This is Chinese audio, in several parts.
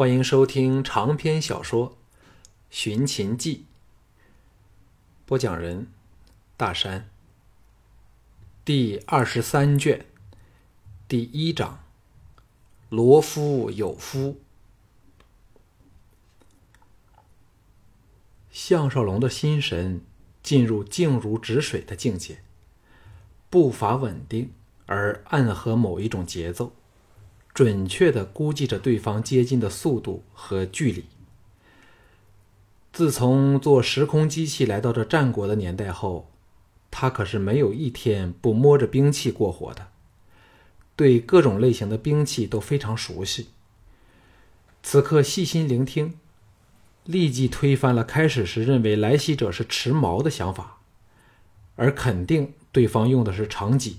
欢迎收听长篇小说《寻秦记》，播讲人：大山。第二十三卷，第一章：罗夫有夫。项少龙的心神进入静如止水的境界，步伐稳定而暗合某一种节奏。准确的估计着对方接近的速度和距离。自从做时空机器来到这战国的年代后，他可是没有一天不摸着兵器过活的，对各种类型的兵器都非常熟悉。此刻细心聆听，立即推翻了开始时认为来袭者是持矛的想法，而肯定对方用的是长戟。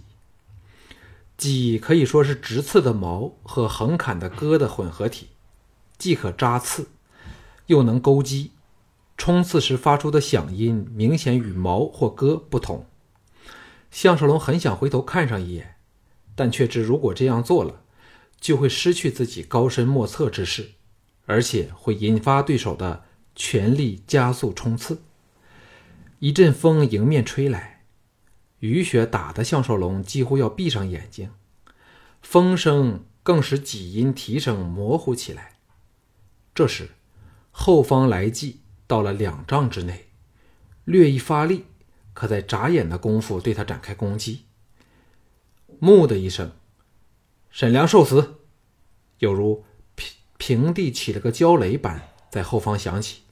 戟可以说是直刺的矛和横砍的戈的混合体，既可扎刺，又能钩击。冲刺时发出的响音明显与矛或戈不同。项少龙很想回头看上一眼，但却知如果这样做了，就会失去自己高深莫测之势，而且会引发对手的全力加速冲刺。一阵风迎面吹来。雨雪打得项少龙几乎要闭上眼睛，风声更使几音提声模糊起来。这时，后方来计到了两丈之内，略一发力，可在眨眼的功夫对他展开攻击。木的一声，沈良受死，有如平平地起了个焦雷般在后方响起。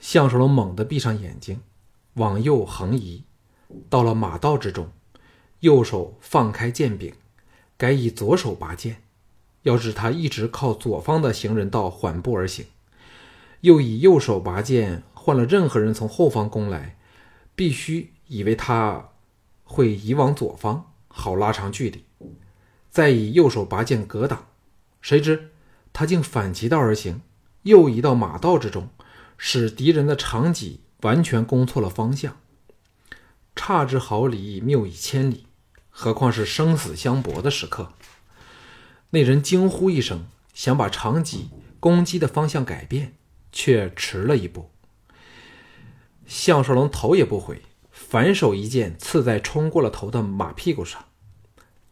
项少龙猛地闭上眼睛，往右横移。到了马道之中，右手放开剑柄，改以左手拔剑。要知他一直靠左方的行人道缓步而行，又以右手拔剑，换了任何人从后方攻来，必须以为他会移往左方，好拉长距离，再以右手拔剑格挡。谁知他竟反其道而行，又移到马道之中，使敌人的长戟完全攻错了方向。差之毫厘，谬以千里，何况是生死相搏的时刻？那人惊呼一声，想把长戟攻击的方向改变，却迟了一步。项少龙头也不回，反手一剑刺在冲过了头的马屁股上，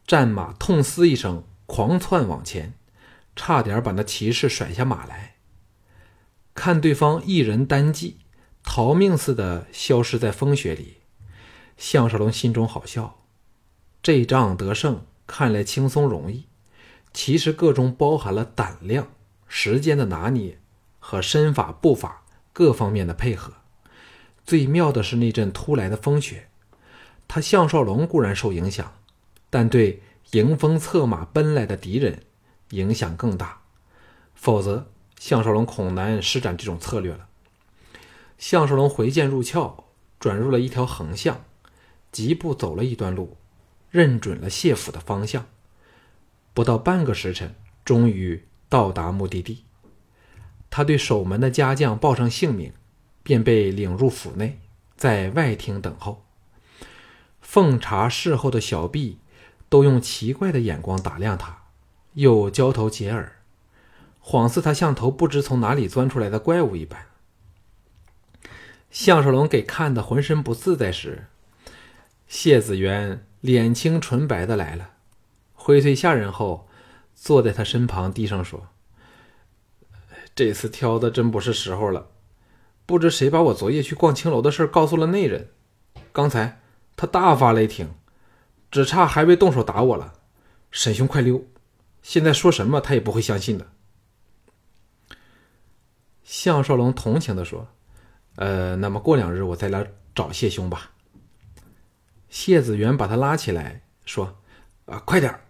战马痛嘶一声，狂窜往前，差点把那骑士甩下马来。看对方一人单骑，逃命似的消失在风雪里。项少龙心中好笑，这仗得胜看来轻松容易，其实个中包含了胆量、时间的拿捏和身法步法各方面的配合。最妙的是那阵突来的风雪，他项少龙固然受影响，但对迎风策马奔来的敌人影响更大。否则，项少龙恐难施展这种策略了。项少龙回剑入鞘，转入了一条横向。疾步走了一段路，认准了谢府的方向。不到半个时辰，终于到达目的地。他对守门的家将报上姓名，便被领入府内，在外厅等候。奉茶侍候的小婢都用奇怪的眼光打量他，又交头接耳，恍似他像头不知从哪里钻出来的怪物一般。项少龙给看得浑身不自在时。谢子元脸青唇白的来了，挥退下人后，坐在他身旁，低声说：“这次挑的真不是时候了。不知谁把我昨夜去逛青楼的事告诉了那人，刚才他大发雷霆，只差还未动手打我了。沈兄快溜，现在说什么他也不会相信的。”项少龙同情的说：“呃，那么过两日我再来找谢兄吧。”谢子元把他拉起来，说：“啊，快点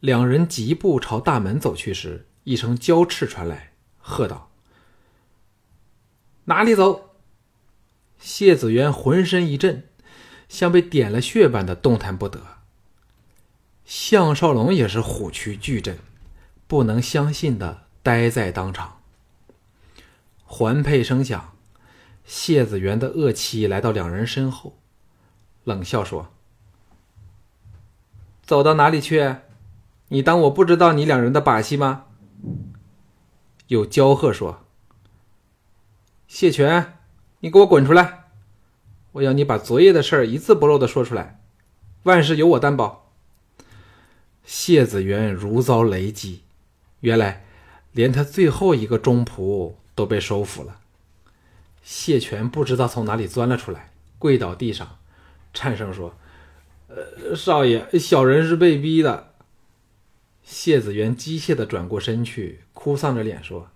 两人疾步朝大门走去时，一声娇叱传来，喝道：“哪里走！”谢子元浑身一震，像被点了穴般的动弹不得。项少龙也是虎躯巨震，不能相信的呆在当场。环佩声响，谢子元的恶妻来到两人身后。冷笑说：“走到哪里去？你当我不知道你两人的把戏吗？”又骄喝说：“谢全，你给我滚出来！我要你把昨夜的事一字不漏的说出来，万事由我担保。”谢子元如遭雷击，原来连他最后一个忠仆都被收服了。谢全不知道从哪里钻了出来，跪倒地上，颤声说：“呃，少爷，小人是被逼的。”谢子元机械的转过身去，哭丧着脸说：“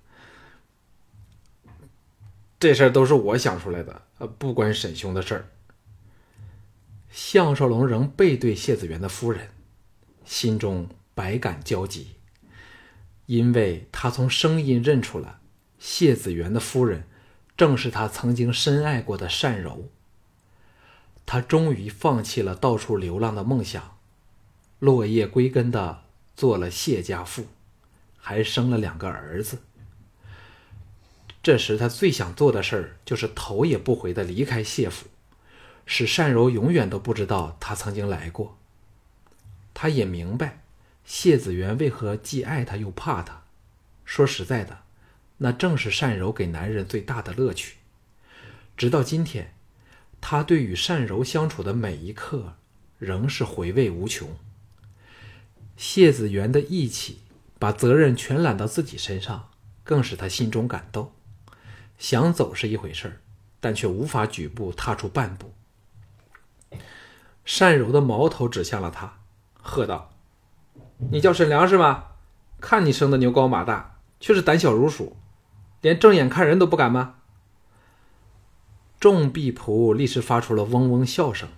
这事儿都是我想出来的，呃，不关沈兄的事儿。”项少龙仍背对谢子元的夫人，心中百感交集，因为他从声音认出了谢子元的夫人。正是他曾经深爱过的单柔。他终于放弃了到处流浪的梦想，落叶归根的做了谢家妇，还生了两个儿子。这时他最想做的事儿就是头也不回的离开谢府，使单柔永远都不知道他曾经来过。他也明白谢子元为何既爱他又怕他。说实在的。那正是单柔给男人最大的乐趣。直到今天，他对与单柔相处的每一刻，仍是回味无穷。谢子元的义气，把责任全揽到自己身上，更使他心中感动。想走是一回事儿，但却无法举步踏出半步。单柔的矛头指向了他，喝道：“你叫沈良是吗？看你生的牛高马大，却是胆小如鼠。”连正眼看人都不敢吗？众婢仆立时发出了嗡嗡笑声。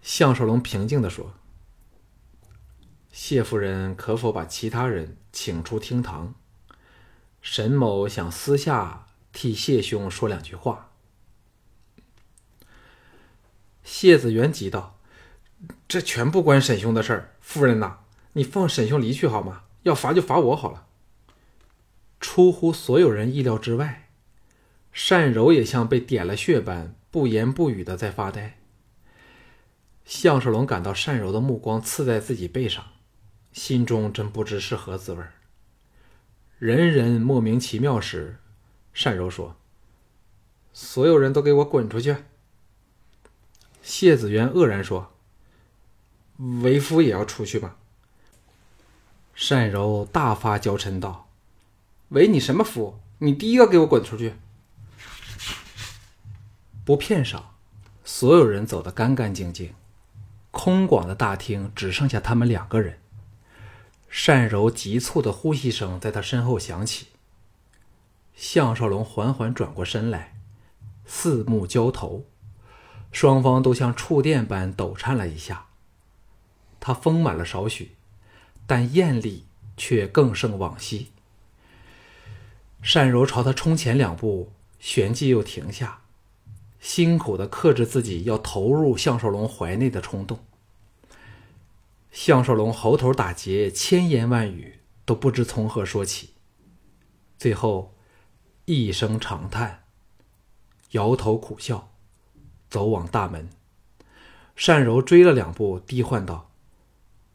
项少龙平静的说：“谢夫人可否把其他人请出厅堂？沈某想私下替谢兄说两句话。”谢子元急道：“这全不关沈兄的事儿，夫人呐，你放沈兄离去好吗？要罚就罚我好了。”出乎所有人意料之外，单柔也像被点了穴般不言不语的在发呆。项少龙感到单柔的目光刺在自己背上，心中真不知是何滋味。人人莫名其妙时，单柔说：“所有人都给我滚出去！”谢子渊愕然说：“为夫也要出去吗？”单柔大发娇嗔道。为你什么夫？你第一个给我滚出去！不片上，所有人走得干干净净，空广的大厅只剩下他们两个人。单柔急促的呼吸声在他身后响起。项少龙缓缓转过身来，四目交投，双方都像触电般抖颤了一下。他丰满了少许，但艳丽却更胜往昔。单柔朝他冲前两步，旋即又停下，辛苦的克制自己要投入项少龙怀内的冲动。项少龙喉头打结，千言万语都不知从何说起，最后一声长叹，摇头苦笑，走往大门。单柔追了两步，低唤道：“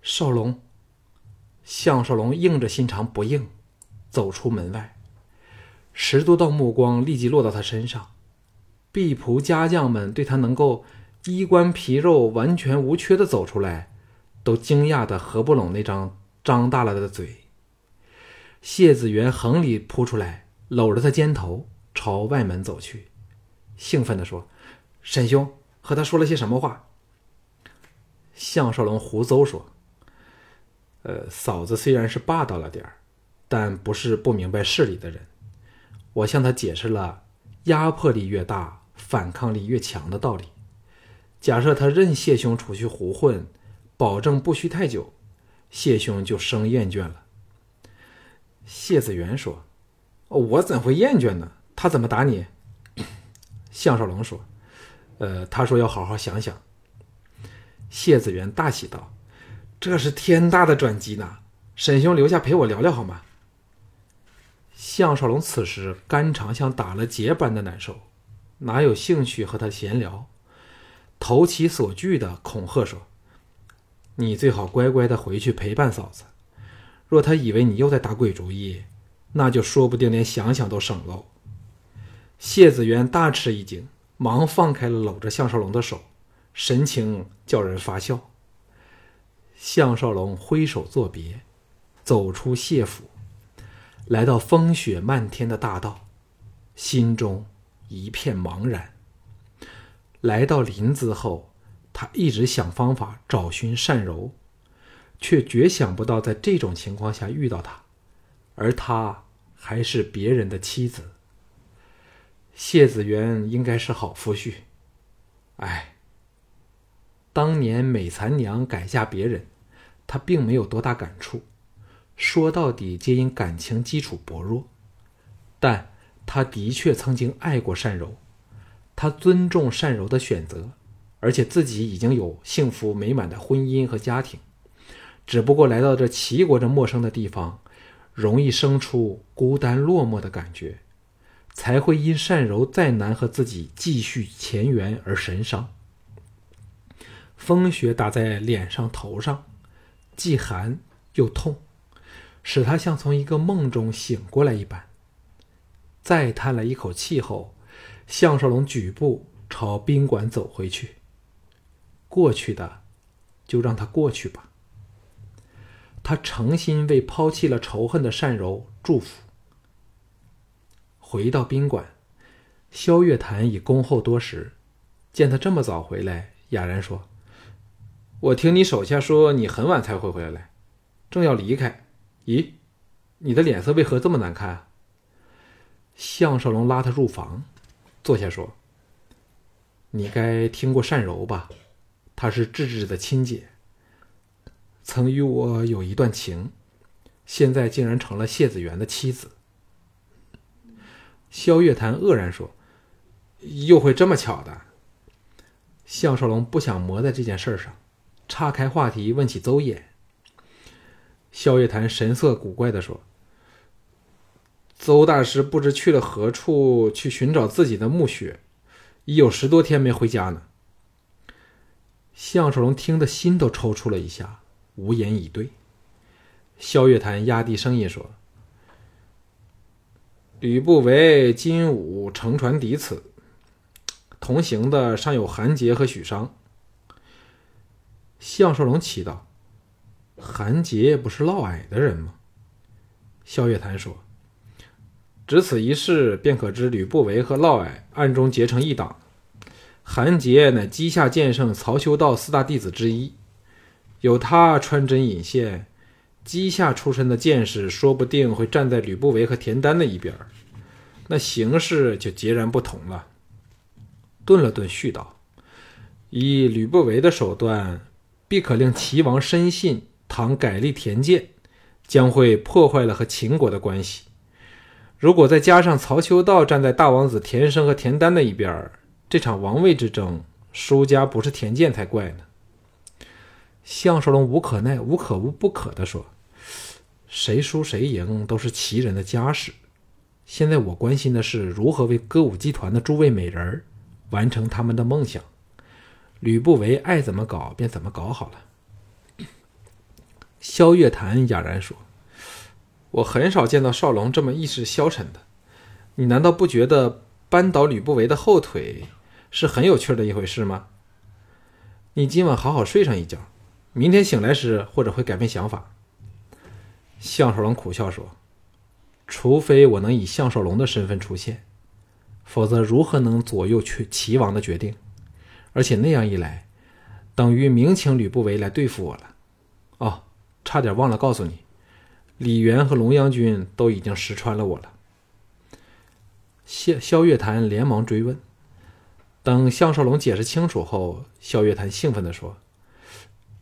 少龙。”项少龙硬着心肠不应，走出门外。十多道目光立即落到他身上，婢仆家将们对他能够衣冠皮肉完全无缺的走出来，都惊讶的合不拢那张张大了的嘴。谢子元横里扑出来，搂着他肩头朝外门走去，兴奋地说：“沈兄和他说了些什么话？”项少龙胡诌说：“呃，嫂子虽然是霸道了点儿，但不是不明白事理的人。”我向他解释了压迫力越大，反抗力越强的道理。假设他任谢兄出去胡混，保证不需太久，谢兄就生厌倦了。谢子元说：“我怎会厌倦呢？他怎么打你？” 项少龙说：“呃，他说要好好想想。”谢子元大喜道：“这是天大的转机呢！沈兄留下陪我聊聊好吗？”项少龙此时肝肠像打了结般的难受，哪有兴趣和他闲聊？投其所惧的恐吓说：“你最好乖乖的回去陪伴嫂子。若他以为你又在打鬼主意，那就说不定连想想都省喽。”谢子元大吃一惊，忙放开了搂着项少龙的手，神情叫人发笑。项少龙挥手作别，走出谢府，来到风雪漫天的大道，心中一片茫然。来到临淄后，他一直想方法找寻善柔，却绝想不到在这种情况下遇到她，而她还是别人的妻子。谢子元应该是好夫婿，哎，当年美残娘改嫁别人。他并没有多大感触，说到底皆因感情基础薄弱，但他的确曾经爱过善柔，他尊重善柔的选择，而且自己已经有幸福美满的婚姻和家庭，只不过来到这齐国这陌生的地方，容易生出孤单落寞的感觉，才会因善柔再难和自己继续前缘而神伤。风雪打在脸上头上。既寒又痛，使他像从一个梦中醒过来一般。再叹了一口气后，项少龙举步朝宾馆走回去。过去的，就让他过去吧。他诚心为抛弃了仇恨的善柔祝福。回到宾馆，萧月潭已恭候多时，见他这么早回来，哑然说。我听你手下说你很晚才会回来，正要离开，咦，你的脸色为何这么难看？项少龙拉他入房，坐下说：“你该听过单柔吧？她是智智的亲姐，曾与我有一段情，现在竟然成了谢子元的妻子。”萧月潭愕然说：“又会这么巧的？”项少龙不想磨在这件事上。岔开话题，问起邹衍。萧月潭神色古怪的说：“邹大师不知去了何处，去寻找自己的墓穴，已有十多天没回家呢。”项少龙听得心都抽搐了一下，无言以对。萧月潭压低声音说：“吕不韦、金武乘船抵此，同行的尚有韩杰和许商。”项少龙祈祷：“韩杰不是嫪毐的人吗？”萧月潭说：“只此一事，便可知吕不韦和嫪毐暗中结成一党。韩杰乃稷下剑圣曹修道四大弟子之一，有他穿针引线，稷下出身的剑士说不定会站在吕不韦和田丹的一边，那形势就截然不同了。”顿了顿，续道：“以吕不韦的手段。”必可令齐王深信唐改立田建，将会破坏了和秦国的关系。如果再加上曹秋道站在大王子田生和田丹的一边，这场王位之争，输家不是田建才怪呢。项少龙无可奈、无可无不可的说：“谁输谁赢都是齐人的家事。现在我关心的是如何为歌舞集团的诸位美人完成他们的梦想。”吕不韦爱怎么搞便怎么搞好了。萧月潭哑然说：“我很少见到少龙这么意志消沉的。你难道不觉得扳倒吕不韦的后腿是很有趣的一回事吗？你今晚好好睡上一觉，明天醒来时或者会改变想法。”项少龙苦笑说：“除非我能以项少龙的身份出现，否则如何能左右去齐王的决定？”而且那样一来，等于明请吕不韦来对付我了。哦，差点忘了告诉你，李元和龙阳君都已经识穿了我了。萧萧月潭连忙追问。等项少龙解释清楚后，萧月潭兴奋地说：“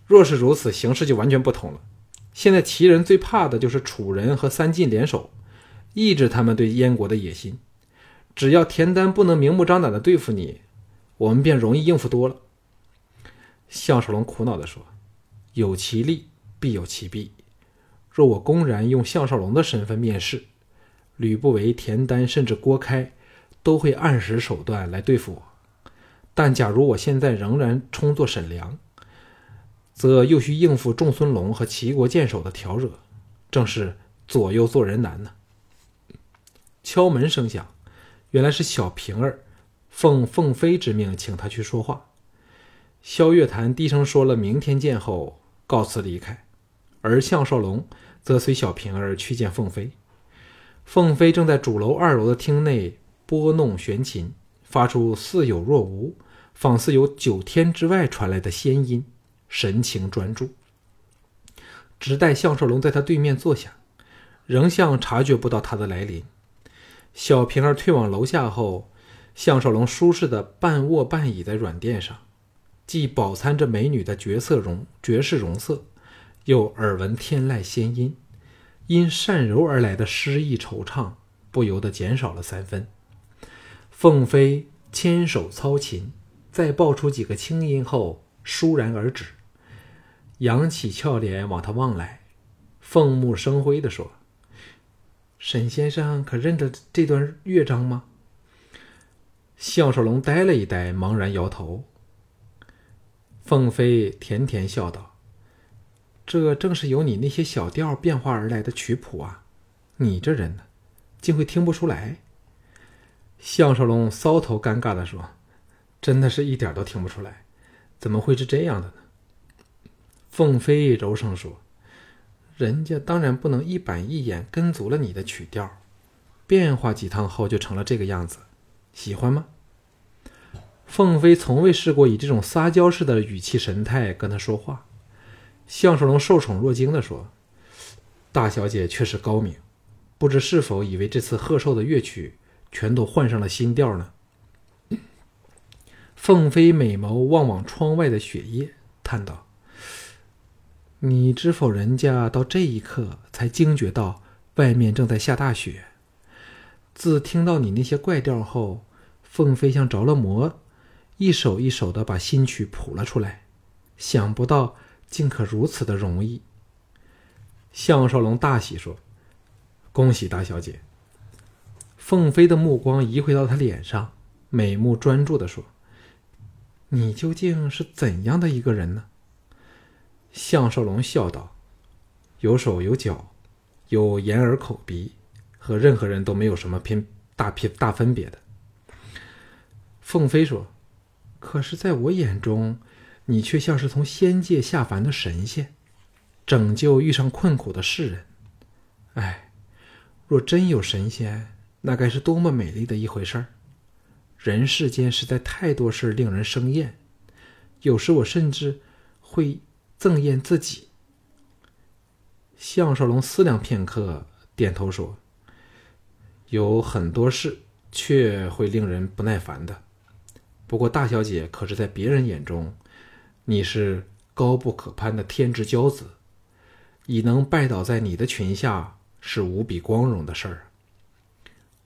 若是如此，形势就完全不同了。现在齐人最怕的就是楚人和三晋联手，抑制他们对燕国的野心。只要田丹不能明目张胆地对付你。”我们便容易应付多了。项少龙苦恼地说：“有其利，必有其弊。若我公然用项少龙的身份面试，吕不韦、田丹甚至郭开，都会暗使手段来对付我。但假如我现在仍然充作沈良，则又需应付仲孙龙和齐国剑手的挑惹，正是左右做人难呢。敲门声响，原来是小平儿奉凤飞之命请他去说话。萧月潭低声说了“明天见”后，告辞离开，而项少龙则随小平儿去见凤飞。凤飞正在主楼二楼的厅内拨弄弦琴，发出似有若无、仿似由九天之外传来的仙音，神情专注。只待项少龙在他对面坐下，仍像察觉不到他的来临。小平儿退往楼下后，项少龙舒适的半卧半倚在软垫上，既饱餐着美女的绝色容绝世容色，又耳闻天籁仙音。因善柔而来的诗意惆怅，不由得减少了三分。凤飞牵手操琴，在爆出几个清音后，倏然而止，扬起俏脸往他望来，凤目生辉地说：“沈先生可认得这段乐章吗？”项少龙呆了一呆，茫然摇头。凤飞甜甜笑道。这正是由你那些小调变化而来的曲谱啊！你这人呢，竟会听不出来？项少龙搔头尴尬的说：“真的是一点都听不出来，怎么会是这样的呢？”凤飞柔声说：“人家当然不能一板一眼跟足了你的曲调，变化几趟后就成了这个样子，喜欢吗？”凤飞从未试过以这种撒娇式的语气神态跟他说话。项少龙受宠若惊地说：“大小姐确实高明，不知是否以为这次贺寿的乐曲全都换上了新调呢？”凤飞美眸望望窗外的雪夜，叹道：“你知否？人家到这一刻才惊觉到外面正在下大雪。自听到你那些怪调后，凤飞像着了魔，一首一首的把新曲谱了出来。想不到。”竟可如此的容易。项少龙大喜说：“恭喜大小姐。”凤飞的目光移回到他脸上，美目专注的说：“你究竟是怎样的一个人呢？”项少龙笑道：“有手有脚，有眼耳口鼻，和任何人都没有什么偏大偏大分别的。”凤飞说：“可是，在我眼中……”你却像是从仙界下凡的神仙，拯救遇上困苦的世人。哎，若真有神仙，那该是多么美丽的一回事儿！人世间实在太多事令人生厌，有时我甚至会憎厌自己。项少龙思量片刻，点头说：“有很多事却会令人不耐烦的。不过大小姐可是在别人眼中……”你是高不可攀的天之骄子，已能拜倒在你的裙下，是无比光荣的事儿。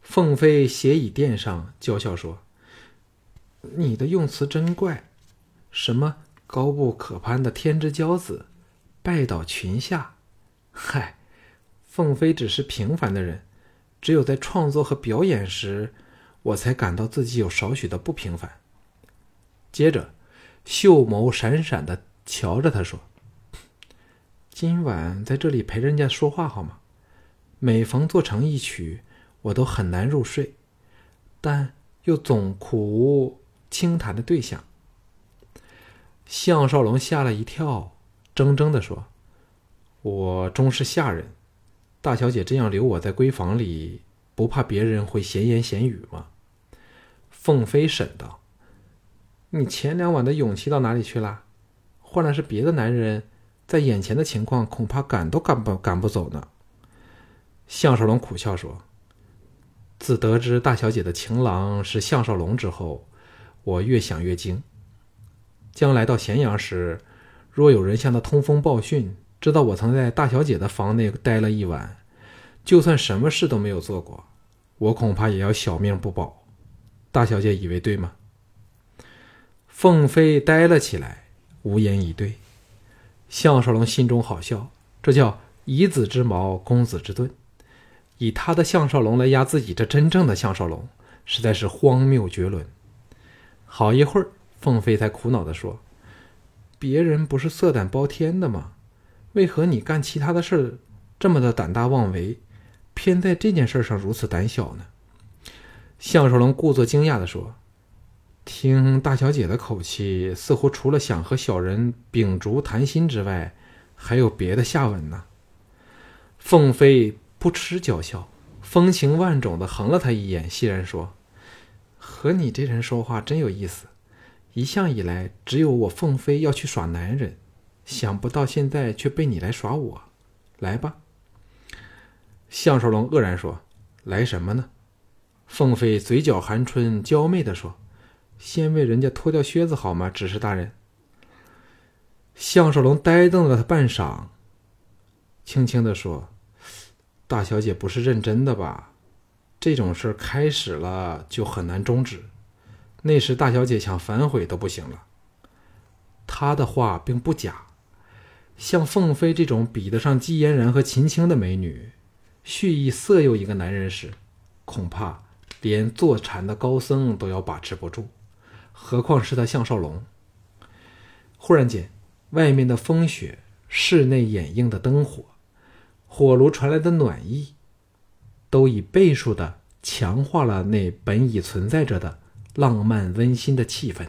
凤飞斜倚垫上，娇笑说：“你的用词真怪，什么高不可攀的天之骄子，拜倒裙下？嗨，凤飞只是平凡的人，只有在创作和表演时，我才感到自己有少许的不平凡。”接着。秀眸闪闪的瞧着他说：“今晚在这里陪人家说话好吗？每逢做成一曲，我都很难入睡，但又总苦无倾谈的对象。”项少龙吓了一跳，怔怔的说：“我终是下人，大小姐这样留我在闺房里，不怕别人会闲言闲语吗？”凤飞沈道。你前两晚的勇气到哪里去了？换了是别的男人，在眼前的情况，恐怕赶都赶不赶不走呢。项少龙苦笑说：“自得知大小姐的情郎是项少龙之后，我越想越惊。将来到咸阳时，若有人向他通风报讯，知道我曾在大小姐的房内待了一晚，就算什么事都没有做过，我恐怕也要小命不保。大小姐以为对吗？”凤飞呆了起来，无言以对。项少龙心中好笑，这叫以子之矛攻子之盾。以他的项少龙来压自己这真正的项少龙，实在是荒谬绝伦。好一会儿，凤飞才苦恼地说：“别人不是色胆包天的吗？为何你干其他的事这么的胆大妄为，偏在这件事上如此胆小呢？项少龙故作惊讶的说：“听大小姐的口气，似乎除了想和小人秉烛谈心之外，还有别的下文呢。”凤飞不吃娇笑，风情万种的横了他一眼，欣然说：“和你这人说话真有意思。一向以来，只有我凤飞要去耍男人，想不到现在却被你来耍我。来吧。”项少龙愕然说：“来什么呢？”凤飞嘴角含春，娇媚的说：“先为人家脱掉靴子好吗，指示大人？”项少龙呆瞪了他半晌，轻轻的说：“大小姐不是认真的吧？这种事开始了就很难终止，那时大小姐想反悔都不行了。”他的话并不假，像凤飞这种比得上姬嫣然和秦青的美女。蓄意色诱一个男人时，恐怕连坐禅的高僧都要把持不住，何况是他项少龙。忽然间，外面的风雪，室内掩映的灯火，火炉传来的暖意，都以倍数的强化了那本已存在着的浪漫温馨的气氛。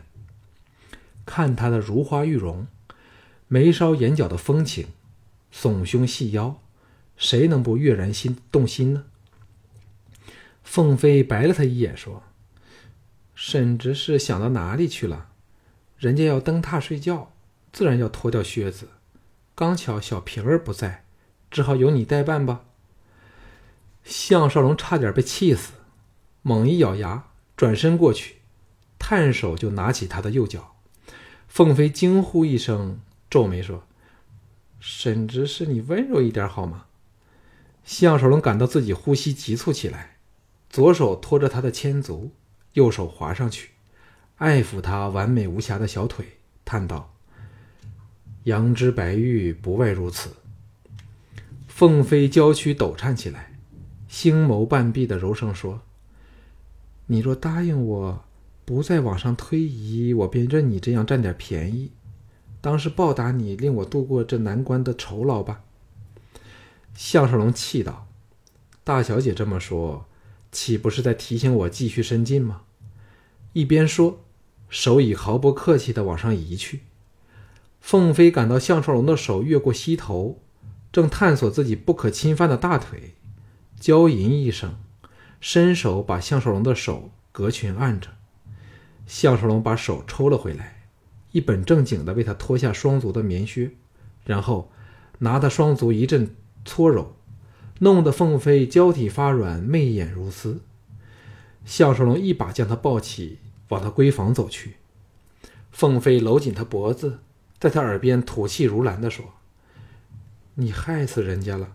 看他的如花玉容，眉梢眼角的风情，耸胸细腰。谁能不跃然心动心呢？凤飞白了他一眼，说：“甚至是想到哪里去了？人家要登榻睡觉，自然要脱掉靴子。刚巧小平儿不在，只好由你代办吧。”项少龙差点被气死，猛一咬牙，转身过去，探手就拿起他的右脚。凤飞惊呼一声，皱眉说：“甚至是你温柔一点好吗？”项少龙感到自己呼吸急促起来，左手托着他的千足，右手滑上去，爱抚他完美无瑕的小腿，叹道：“羊脂白玉不外如此。”凤飞娇躯抖颤起来，星眸半闭的柔声说：“你若答应我，不再往上推移，我便任你这样占点便宜，当是报答你令我度过这难关的酬劳吧。”项少龙气道：“大小姐这么说，岂不是在提醒我继续深进吗？”一边说，手已毫不客气的往上移去。凤飞感到项少龙的手越过膝头，正探索自己不可侵犯的大腿，娇吟一声，伸手把项少龙的手隔裙按着。项少龙把手抽了回来，一本正经的为他脱下双足的棉靴，然后拿他双足一阵。搓揉，弄得凤飞娇体发软，媚眼如丝。项少龙一把将她抱起，往她闺房走去。凤飞搂紧他脖子，在他耳边吐气如兰地说：“你害死人家了。”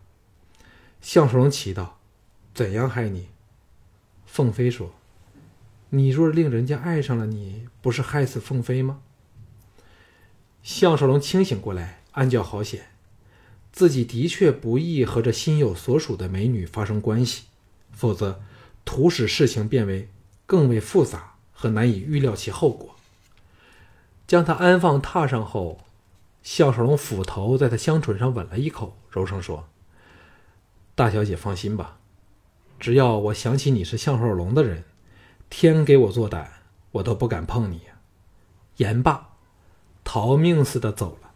项少龙奇道：“怎样害你？”凤飞说：“你若令人家爱上了你，不是害死凤飞吗？”项少龙清醒过来，暗叫好险。自己的确不易和这心有所属的美女发生关系，否则徒使事情变为更为复杂和难以预料其后果。将她安放榻上后，项少龙斧头在她香唇上吻了一口，柔声说：“大小姐放心吧，只要我想起你是项少龙的人，天给我作胆，我都不敢碰你。”言罢，逃命似的走了。